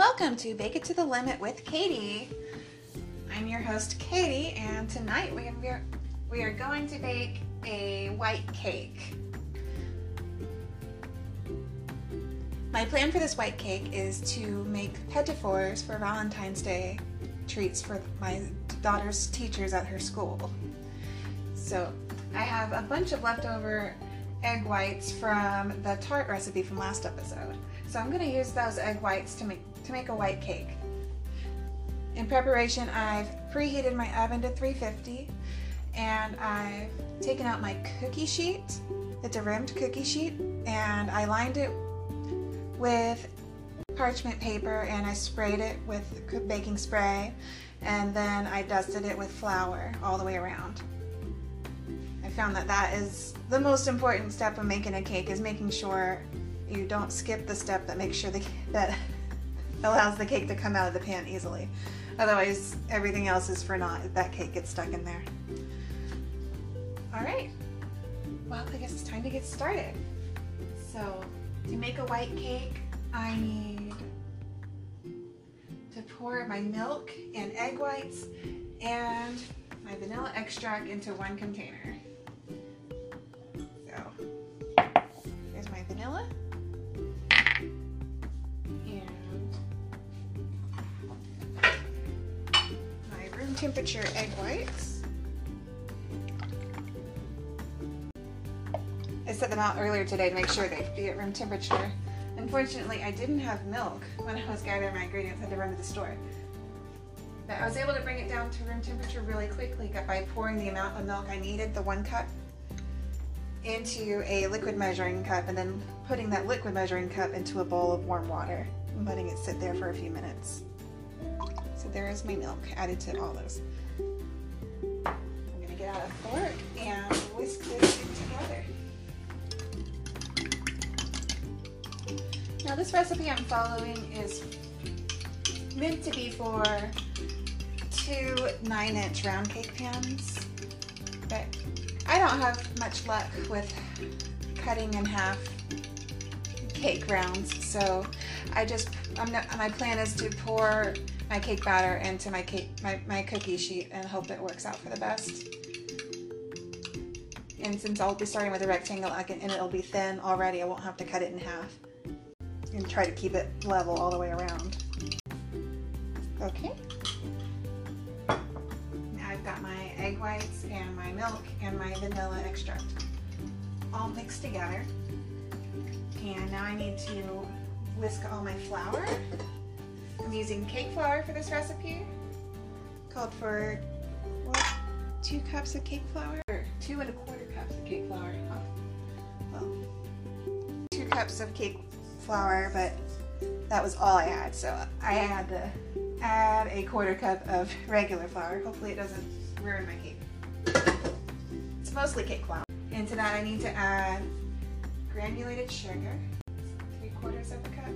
welcome to Bake It to the Limit with Katie. I'm your host, Katie, and tonight we are, we are going to bake a white cake. My plan for this white cake is to make petit fours Valentine's Day treats for my daughter's teachers at her school. So I have a bunch of leftover egg whites from the tart recipe from last episode. So I'm going to use those egg whites to make, to make a white cake. In preparation, I've preheated my oven to 350 and I've taken out my cookie sheet. It's a rimmed cookie sheet and I lined it with parchment paper and I sprayed it with baking spray and then I dusted it with flour all the way around. I found that that is the most important step of making a cake is making sure you don't skip the step that makes sure the, that allows the cake to come out of the pan easily. Otherwise, everything else is for naught if that cake gets stuck in there. All right, well, I guess it's time to get started. So, to make a white cake, I need to pour my milk and egg whites and my vanilla extract into one container. So, here's my vanilla. Temperature egg whites. I set them out earlier today to make sure they'd be at room temperature. Unfortunately, I didn't have milk when I was gathering my ingredients. I had to run to the store. But I was able to bring it down to room temperature really quickly by pouring the amount of milk I needed, the one cup, into a liquid measuring cup and then putting that liquid measuring cup into a bowl of warm water and letting it sit there for a few minutes. So there is my milk added to all those. I'm gonna get out a fork and whisk this together. Now this recipe I'm following is meant to be for two nine inch round cake pans, but I don't have much luck with cutting in half cake rounds, so I just, not, my plan is to pour my cake batter into my cake my, my cookie sheet and hope it works out for the best. And since I'll be starting with a rectangle I can, and it'll be thin already, I won't have to cut it in half. And try to keep it level all the way around. Okay. Now I've got my egg whites and my milk and my vanilla extract all mixed together. And now I need to whisk all my flour I'm using cake flour for this recipe. Called for what, two cups of cake flour? Or two and a quarter cups of cake flour. Oh, well, two cups of cake flour, but that was all I had. So I had to add a quarter cup of regular flour. Hopefully it doesn't ruin my cake. It's mostly cake flour. And to that I need to add granulated sugar, three quarters of a cup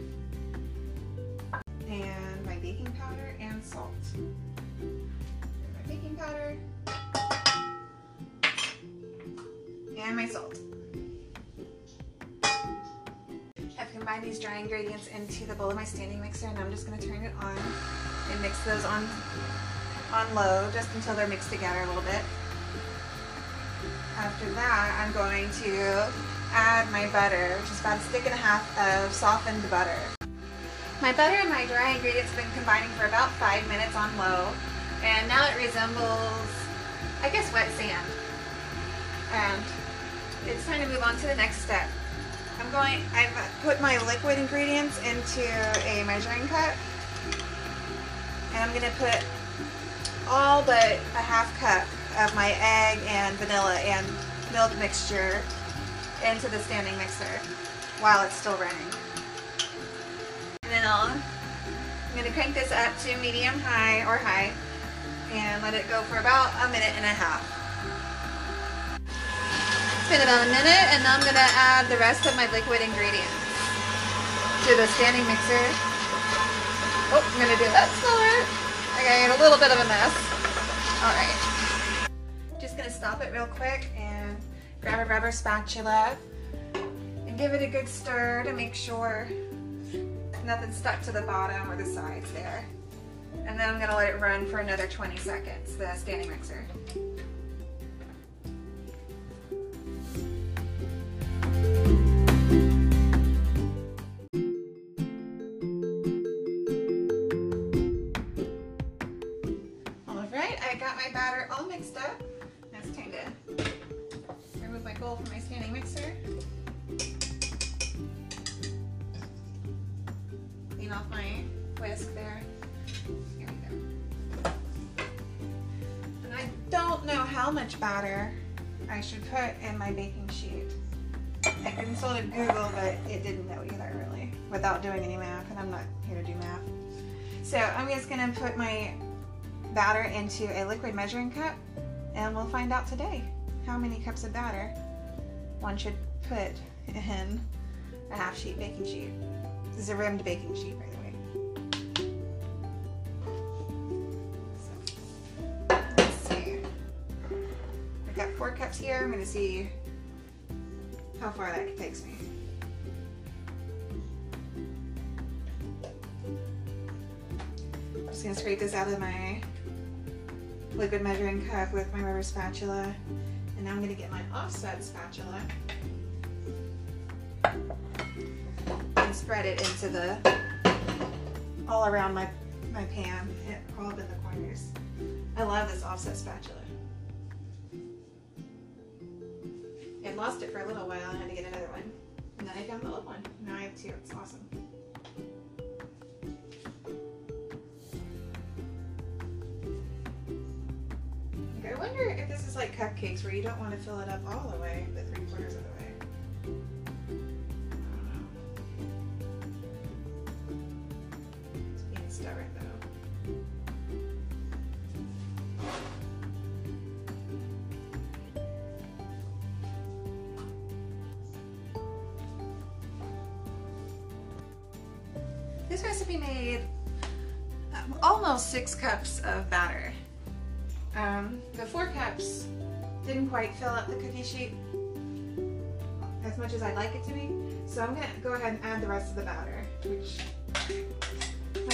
and my baking powder and salt. my baking powder and my salt. I've combined these dry ingredients into the bowl of my standing mixer and I'm just going to turn it on and mix those on, on low just until they're mixed together a little bit. After that, I'm going to add my butter, which is about a stick and a half of softened butter. My butter and my dry ingredients have been combining for about five minutes on low, and now it resembles, I guess, wet sand. And it's time to move on to the next step. I'm going, I've put my liquid ingredients into a measuring cup, and I'm going to put all but a half cup of my egg and vanilla and milk mixture into the standing mixer while it's still running I'm to crank this up to medium high or high and let it go for about a minute and a half. It's been about a minute and now I'm going to add the rest of my liquid ingredients to the standing mixer. Oh, I'm going to do that slower. I got a little bit of a mess. Alright. Just going to stop it real quick and grab a rubber spatula and give it a good stir to make sure nothing stuck to the bottom or the sides there. And then I'm gonna let it run for another 20 seconds, the standing mixer. All right, I got my batter all mixed up. It's time to remove my bowl from my standing mixer. Off my whisk there. Here we go. And I don't know how much batter I should put in my baking sheet. I consulted Google, but it didn't know either really, without doing any math, and I'm not here to do math. So I'm just gonna put my batter into a liquid measuring cup, and we'll find out today how many cups of batter one should put in a half sheet baking sheet. This is a rimmed baking sheet, by the way. So, let's see. I've got four cups here. I'm gonna see how far that takes me. I'm just gonna scrape this out of my liquid measuring cup with my rubber spatula. And now I'm gonna get my offset spatula spread it into the, all around my, my pan, it, all up in the corners. I love this offset spatula. I lost it for a little while and I had to get another one. And then I found the old one. Now I have two, it's awesome. I wonder if this is like cupcakes where you don't want to fill it up all the way, but Being stubborn though. This recipe made um, almost six cups of batter. Um, the four cups didn't quite fill up the cookie sheet as much as I'd like it to be. So I'm gonna go ahead and add the rest of the batter, which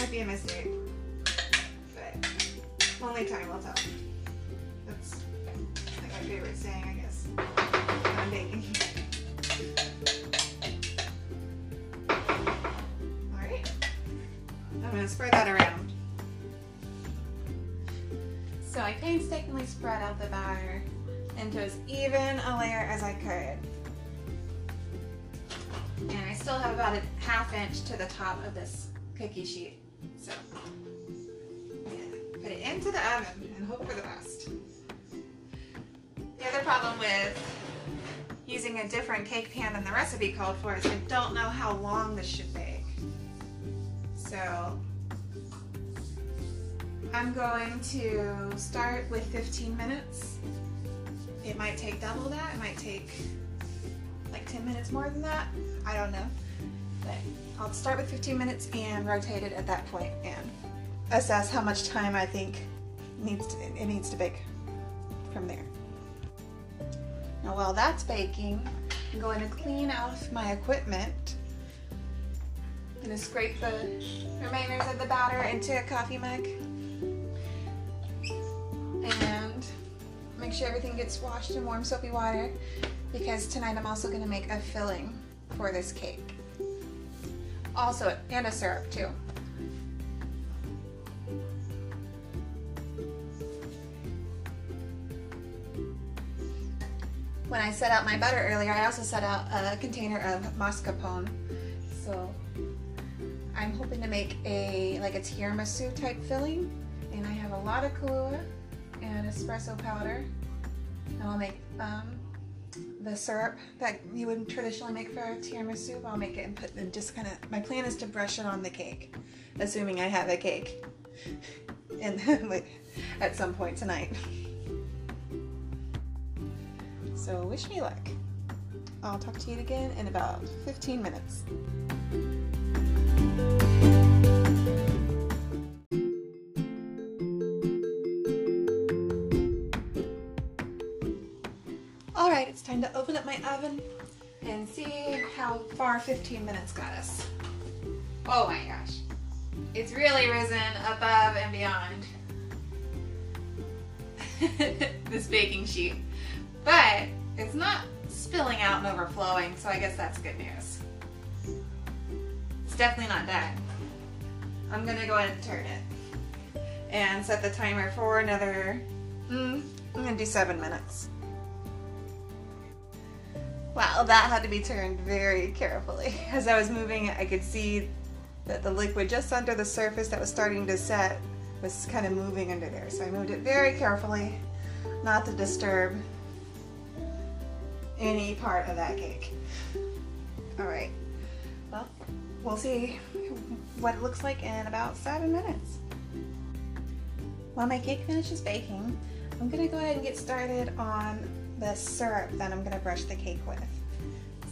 might be a mistake, but only time will tell. That's like my favorite saying, I guess, I'm baking. All right, I'm gonna spread that around. So I painstakingly spread out the batter into as even a layer as I could. And I still have about a half inch to the top of this cookie sheet. So put it into the oven and hope for the best. The other problem with using a different cake pan than the recipe called for is I don't know how long this should bake. So I'm going to start with 15 minutes. It might take double that, it might take like 10 minutes more than that. I don't know. But I'll start with 15 minutes and rotate it at that point and assess how much time I think needs to, it needs to bake from there. Now while that's baking, I'm going to clean off my equipment. I'm going to scrape the remainders of the batter into a coffee mug and make sure everything gets washed in warm soapy water because tonight I'm also going to make a filling for this cake. Also, and a syrup too. When I set out my butter earlier, I also set out a container of mascarpone. So I'm hoping to make a like a tiramisu type filling, and I have a lot of Kahlua and espresso powder. And I'll make um, the syrup that you would traditionally make for a tiramisu. I'll make it and put and just kind of. My plan is to brush it on the cake, assuming I have a cake, and then like at some point tonight. So wish me luck. I'll talk to you again in about 15 minutes. To open up my oven and see how far 15 minutes got us. Oh my gosh. It's really risen above and beyond this baking sheet. But it's not spilling out and overflowing, so I guess that's good news. It's definitely not done. I'm gonna go ahead and turn it and set the timer for another, mm, I'm gonna do seven minutes. Wow, that had to be turned very carefully. As I was moving it, I could see that the liquid just under the surface that was starting to set was kind of moving under there. So I moved it very carefully, not to disturb any part of that cake. All right, well, we'll see what it looks like in about seven minutes. While my cake finishes baking, I'm gonna go ahead and get started on the syrup that I'm gonna brush the cake with.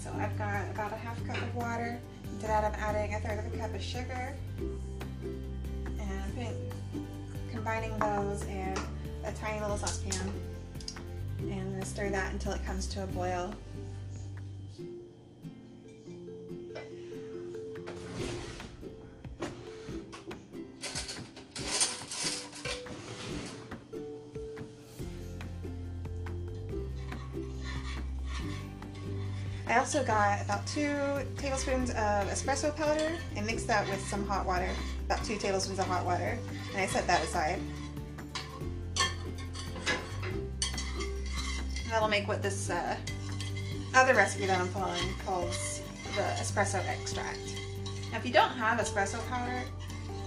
So I've got about a half cup of water. To that I'm adding a third of a cup of sugar and combining those in a tiny little saucepan. And I'm gonna stir that until it comes to a boil. Also got about two tablespoons of espresso powder and mixed that with some hot water, about two tablespoons of hot water, and I set that aside. That'll make what this uh, other recipe that I'm following calls the espresso extract. Now if you don't have espresso powder,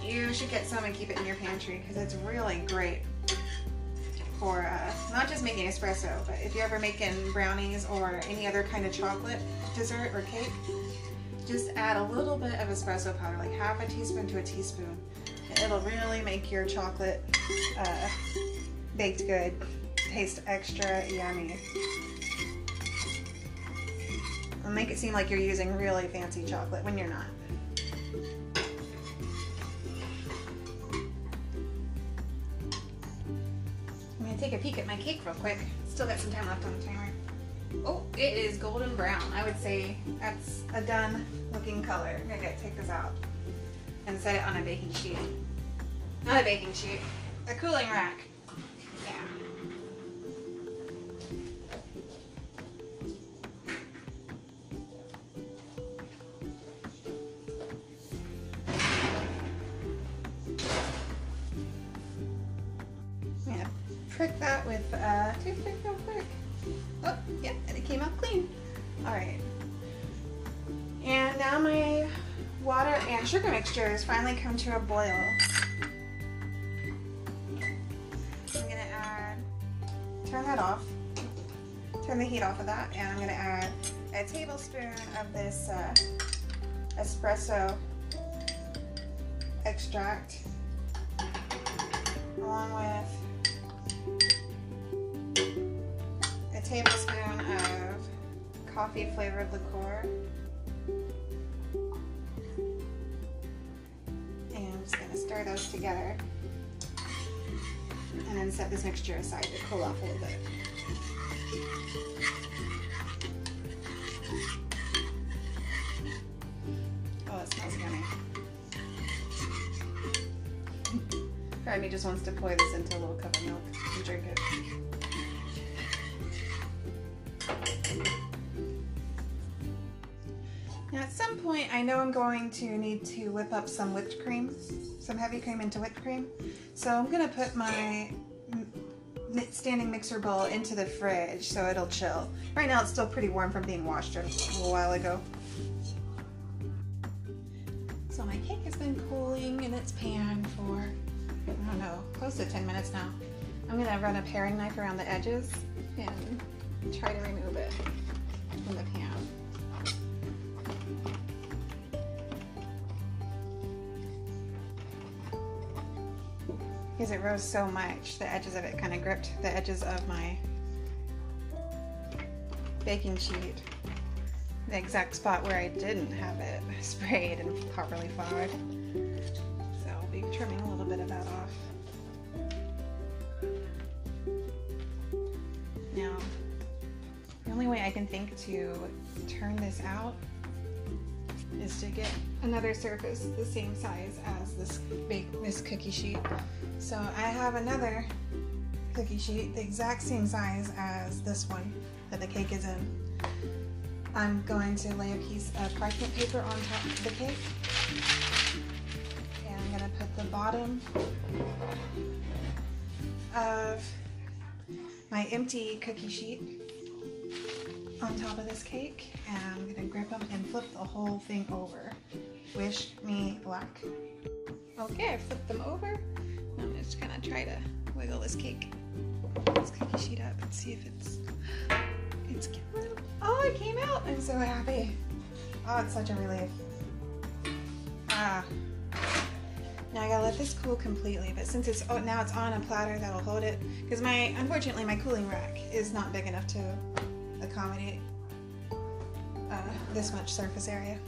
you should get some and keep it in your pantry because it's really great for uh, not just making espresso, but if you're ever making brownies or any other kind of chocolate dessert or cake, just add a little bit of espresso powder, like half a teaspoon to a teaspoon. It'll really make your chocolate uh, baked good taste extra yummy. It'll make it seem like you're using really fancy chocolate when you're not. Take a peek at my cake real quick. Still got some time left on the timer. Oh, it is golden brown. I would say that's a done looking color. I'm gonna take this out and set it on a baking sheet. Not a baking sheet, a cooling rack. All right. And now my water and sugar mixture has finally come to a boil. I'm gonna add, turn that off, turn the heat off of that, and I'm gonna add a tablespoon of this uh, espresso extract along with a tablespoon coffee flavored liqueur. And I'm just gonna stir those together and then set this mixture aside to cool off a little bit. Oh, it smells yummy. Part me just wants to pour this into a little cup of milk and drink it. At some point, I know I'm going to need to whip up some whipped cream, some heavy cream into whipped cream. So I'm gonna put my standing mixer bowl into the fridge so it'll chill. Right now it's still pretty warm from being washed a little while ago. So my cake has been cooling in its pan for, I don't know, close to 10 minutes now. I'm gonna run a paring knife around the edges and try to remove it from the pan. Because it rose so much, the edges of it kind of gripped the edges of my baking sheet. The exact spot where I didn't have it sprayed and properly thawed. So I'll be trimming a little bit of that off. Now, the only way I can think to turn this out is to get another surface the same size as this this cookie sheet. So I have another cookie sheet the exact same size as this one that the cake is in. I'm going to lay a piece of parchment paper on top of the cake. And I'm going to put the bottom of my empty cookie sheet on top of this cake and I'm gonna grip them and flip the whole thing over. Wish me luck. Okay, I flipped them over. I'm just gonna try to wiggle this cake, this cookie sheet up and see if it's, it's, oh, it came out. I'm so happy. Oh, it's such a relief. Ah. Now I gotta let this cool completely, but since it's oh, now it's on a platter that'll hold it, because my unfortunately my cooling rack is not big enough to accommodate uh, this much surface area.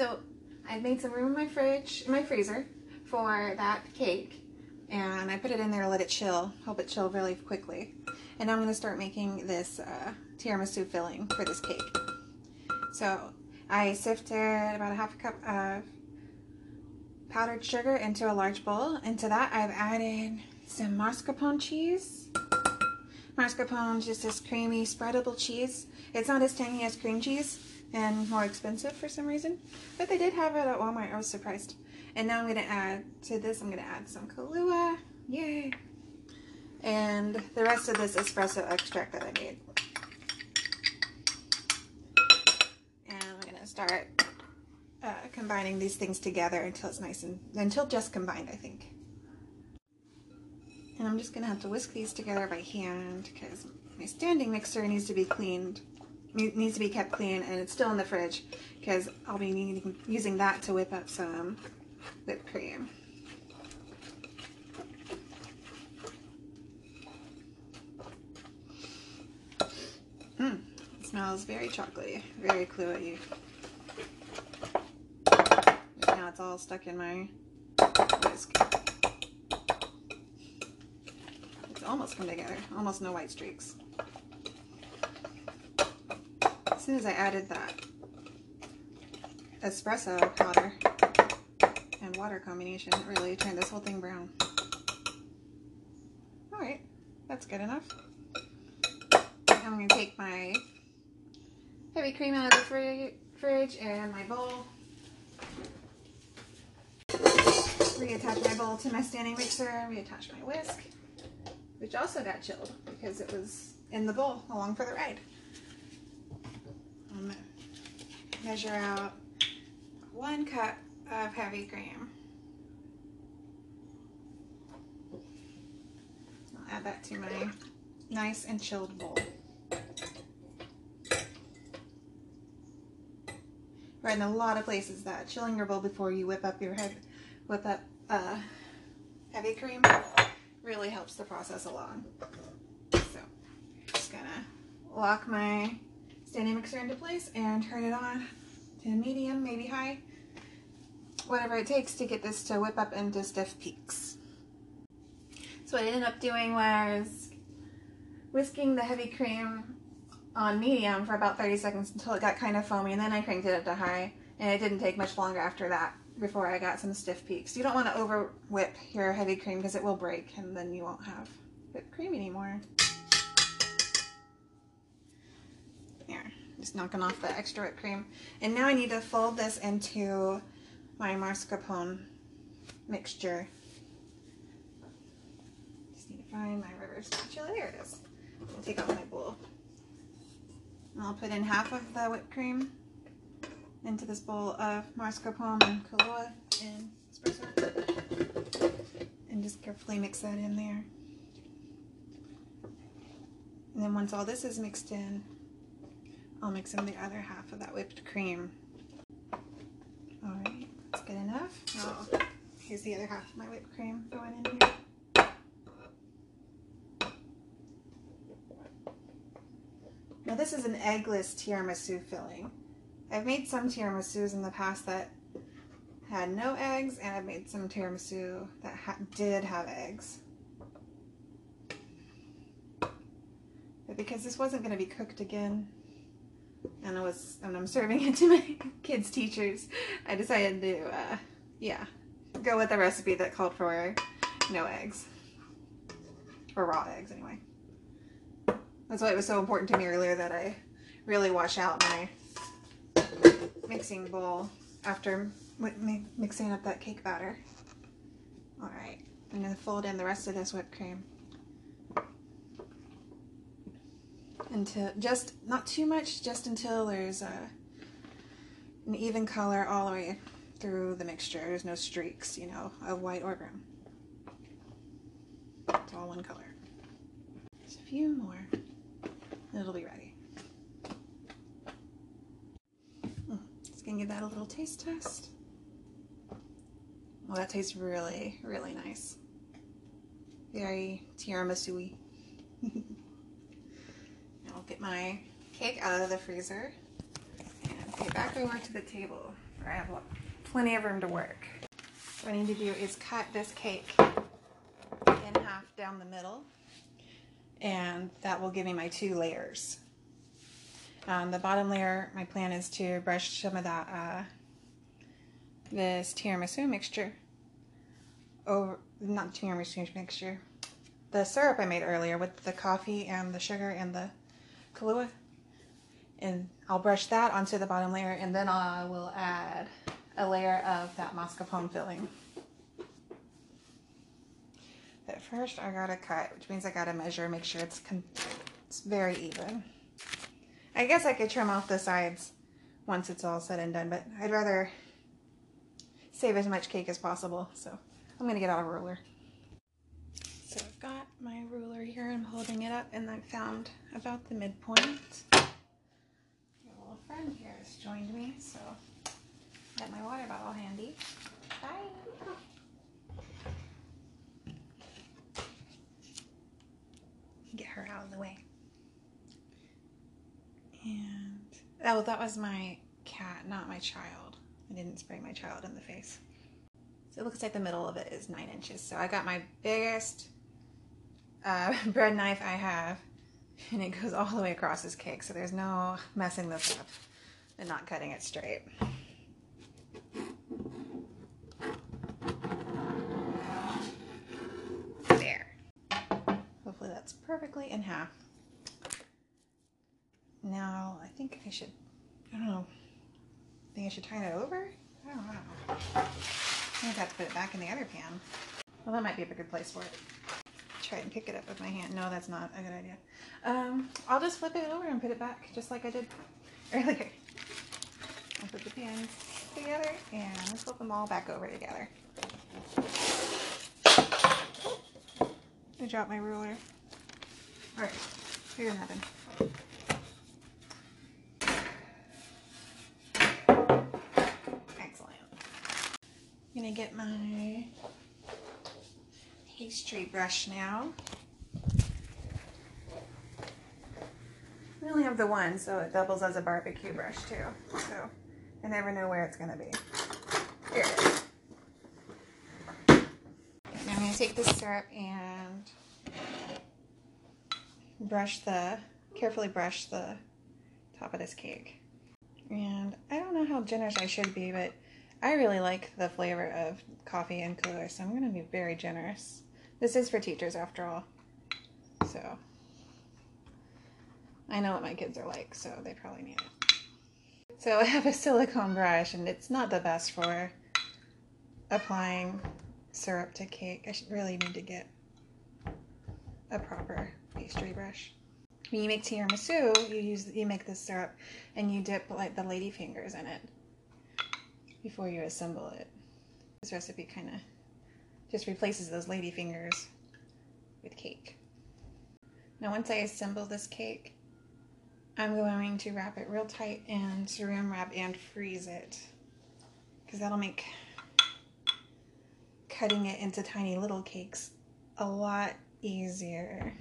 So I made some room in my fridge, in my freezer for that cake and I put it in there let it chill, help it chill really quickly. And now I'm going to start making this uh, tiramisu filling for this cake. So I sifted about a half a cup of powdered sugar into a large bowl. Into that, I've added some mascarpone cheese. Mascarpone is just this creamy, spreadable cheese. It's not as tangy as cream cheese and more expensive for some reason, but they did have it at Walmart. I was surprised. And now I'm going to add to this, I'm going to add some Kahlua. Yay! And the rest of this espresso extract that I made. And I'm going to start uh, combining these things together until it's nice and until just combined I think and I'm just gonna have to whisk these together by hand because my standing mixer needs to be cleaned needs to be kept clean and it's still in the fridge because I'll be needing, using that to whip up some whipped cream Hmm, smells very chocolatey, very cluey Now it's all stuck in my whisk. It's almost come together. Almost no white streaks. As soon as I added that espresso powder and water combination, it really turned this whole thing brown. Alright, that's good enough. I'm to take my heavy cream out of the fridge and my bowl reattach my bowl to my standing mixer, reattach my whisk, which also got chilled because it was in the bowl along for the ride. I'm measure out one cup of heavy cream. I'll add that to my nice and chilled bowl. Right in a lot of places that chilling your bowl before you whip up your head, whip up uh, heavy cream really helps the process along. So just gonna lock my standing mixer into place and turn it on to medium, maybe high, whatever it takes to get this to whip up into stiff peaks. So what I ended up doing was whisking the heavy cream on medium for about 30 seconds until it got kind of foamy and then I cranked it up to high and it didn't take much longer after that before I got some stiff peaks. You don't want to over whip your heavy cream because it will break and then you won't have whipped cream anymore. Just knocking off the extra whipped cream. And now I need to fold this into my mascarpone mixture. Just need to find my reverse spatula. There it is. I'll take off my bowl. And I'll put in half of the whipped cream into this bowl of mascarpone and Kahlua and espresso. And just carefully mix that in there. And then once all this is mixed in, I'll mix in the other half of that whipped cream. All right, that's good enough. Now, here's the other half of my whipped cream going in here. Now this is an eggless tiramisu filling. I've made some tiramisus in the past that had no eggs, and I've made some tiramisu that ha did have eggs. But because this wasn't going to be cooked again, and I was, and I'm serving it to my kids' teachers, I decided to, uh, yeah, go with the recipe that called for no eggs. Or raw eggs, anyway. That's why it was so important to me earlier that I really wash out my mixing bowl after mixing up that cake batter. All right, I'm gonna fold in the rest of this whipped cream. Until, just, not too much, just until there's a, an even color all the way through the mixture. There's no streaks, you know, of white or brown. It's all one color. Just a few more, and it'll be ready. Hmm, just gonna give that a little taste test. Well, that tastes really, really nice. Very tiramisu-y. My cake out of the freezer and get back over to the table where I have plenty of room to work. What I need to do is cut this cake in half down the middle and that will give me my two layers. Um, the bottom layer, my plan is to brush some of that uh, this tiramisu mixture over, not tiramisu mixture, the syrup I made earlier with the coffee and the sugar and the Kahlua. And I'll brush that onto the bottom layer and then I will add a layer of that mascarpone filling. But first I gotta cut, which means I gotta measure, make sure it's, it's very even. I guess I could trim off the sides once it's all said and done, but I'd rather save as much cake as possible. So I'm gonna get out a ruler. So I've got my ruler here, I'm holding it up and I found about the midpoint. My little friend here has joined me, so got my water bottle handy. Bye. Get her out of the way. And, oh, that was my cat, not my child. I didn't spray my child in the face. So it looks like the middle of it is nine inches. So I got my biggest uh, bread knife I have and it goes all the way across this cake. So there's no messing this up and not cutting it straight. There. Hopefully that's perfectly in half. Now I think I should, I don't know, I think I should turn it over? I don't know. I might have to put it back in the other pan. Well, that might be a good place for it. Try and pick it up with my hand. No, that's not a good idea. Um, I'll just flip it over and put it back just like I did earlier. I'll put the pans together and let's flip them all back over together. I dropped my ruler. All right, here's nothing. I'm gonna get my pastry brush now. We only have the one, so it doubles as a barbecue brush too. So I never know where it's gonna be. Here. Now I'm gonna take this syrup and brush the, carefully brush the top of this cake. And I don't know how generous I should be, but I really like the flavor of coffee and Kahlua, so I'm to be very generous. This is for teachers after all. So I know what my kids are like, so they probably need it. So I have a silicone brush, and it's not the best for applying syrup to cake. I really need to get a proper pastry brush. When you make tiramisu, you use you make this syrup and you dip like the lady fingers in it before you assemble it. This recipe kind of just replaces those lady fingers with cake. Now once I assemble this cake, I'm going to wrap it real tight and saran wrap and freeze it because that'll make cutting it into tiny little cakes a lot easier.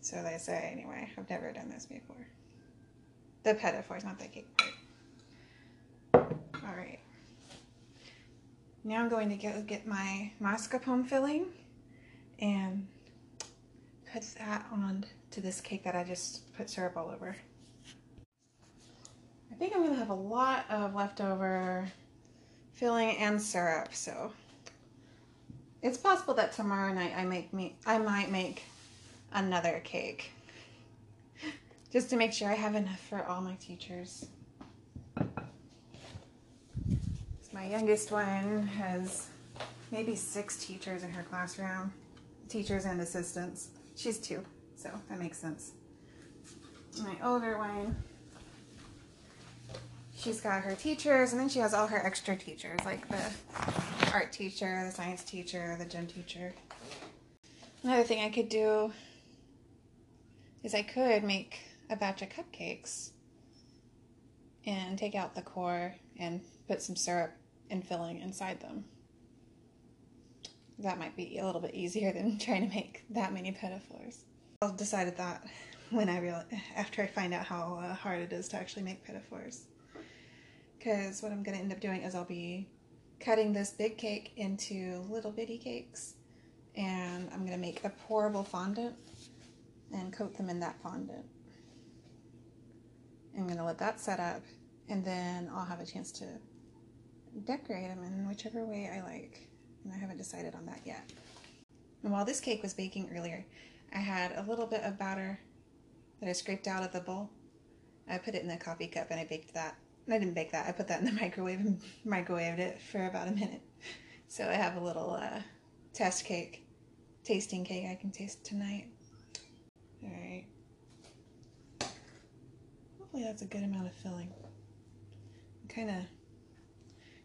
So they say anyway. I've never done this before. The fours, not the cake part. All right. Now I'm going to go get my mascarpone filling and put that on to this cake that I just put syrup all over. I think I'm going to have a lot of leftover filling and syrup, so it's possible that tomorrow night I make me I might make another cake just to make sure I have enough for all my teachers. My youngest one has maybe six teachers in her classroom, teachers and assistants. She's two, so that makes sense. My older one, she's got her teachers, and then she has all her extra teachers, like the art teacher, the science teacher, the gym teacher. Another thing I could do is I could make a batch of cupcakes and take out the core and put some syrup and filling inside them. That might be a little bit easier than trying to make that many petit fours. I decided that when I real after I find out how uh, hard it is to actually make petit. Because what I'm going to end up doing is I'll be cutting this big cake into little bitty cakes and I'm going to make a pourable fondant and coat them in that fondant. I'm going to let that set up and then I'll have a chance to decorate them in whichever way I like. And I haven't decided on that yet. And while this cake was baking earlier, I had a little bit of batter that I scraped out of the bowl. I put it in the coffee cup and I baked that. I didn't bake that. I put that in the microwave and microwaved it for about a minute. So I have a little uh, test cake, tasting cake I can taste tonight. All right. Hopefully that's a good amount of filling. Kind of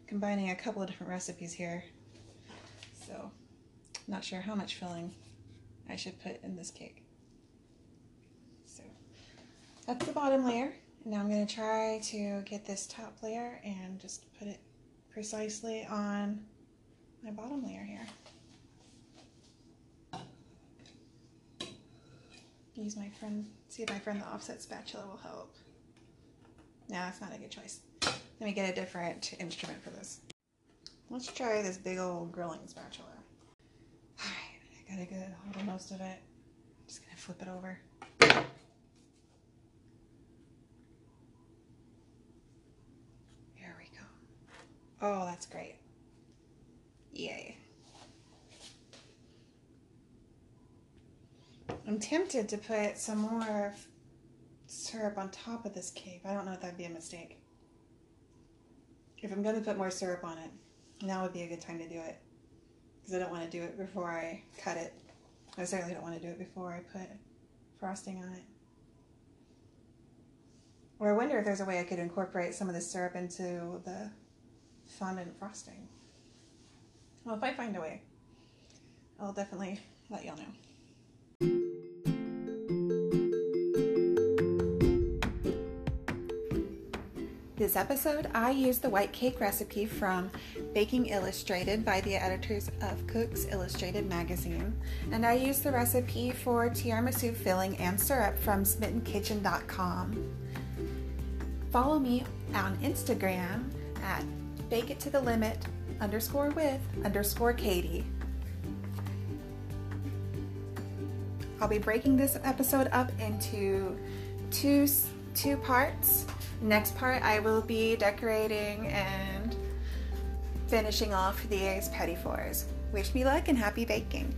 combining a couple of different recipes here. So, not sure how much filling I should put in this cake. So, that's the bottom layer. Now I'm going to try to get this top layer and just put it precisely on my bottom layer here. Use my friend, see if my friend the offset spatula will help. No, that's not a good choice. Let me get a different instrument for this. Let's try this big old grilling spatula. Alright, I gotta get hold of most of it. I'm just gonna flip it over. Here we go. Oh, that's great. Yay. I'm tempted to put some more syrup on top of this cake. I don't know if that'd be a mistake. If I'm going to put more syrup on it, now would be a good time to do it. Because I don't want to do it before I cut it. I certainly don't want to do it before I put frosting on it. Or I wonder if there's a way I could incorporate some of the syrup into the fondant frosting. Well, if I find a way, I'll definitely let y'all know. This episode, I used the white cake recipe from Baking Illustrated by the editors of Cooks Illustrated magazine, and I used the recipe for tiramisu filling and syrup from smittenkitchen.com. Follow me on Instagram at bake it to the limit underscore with underscore Katie. I'll be breaking this episode up into two two parts. Next part, I will be decorating and finishing off these petit fours. Wish me luck and happy baking.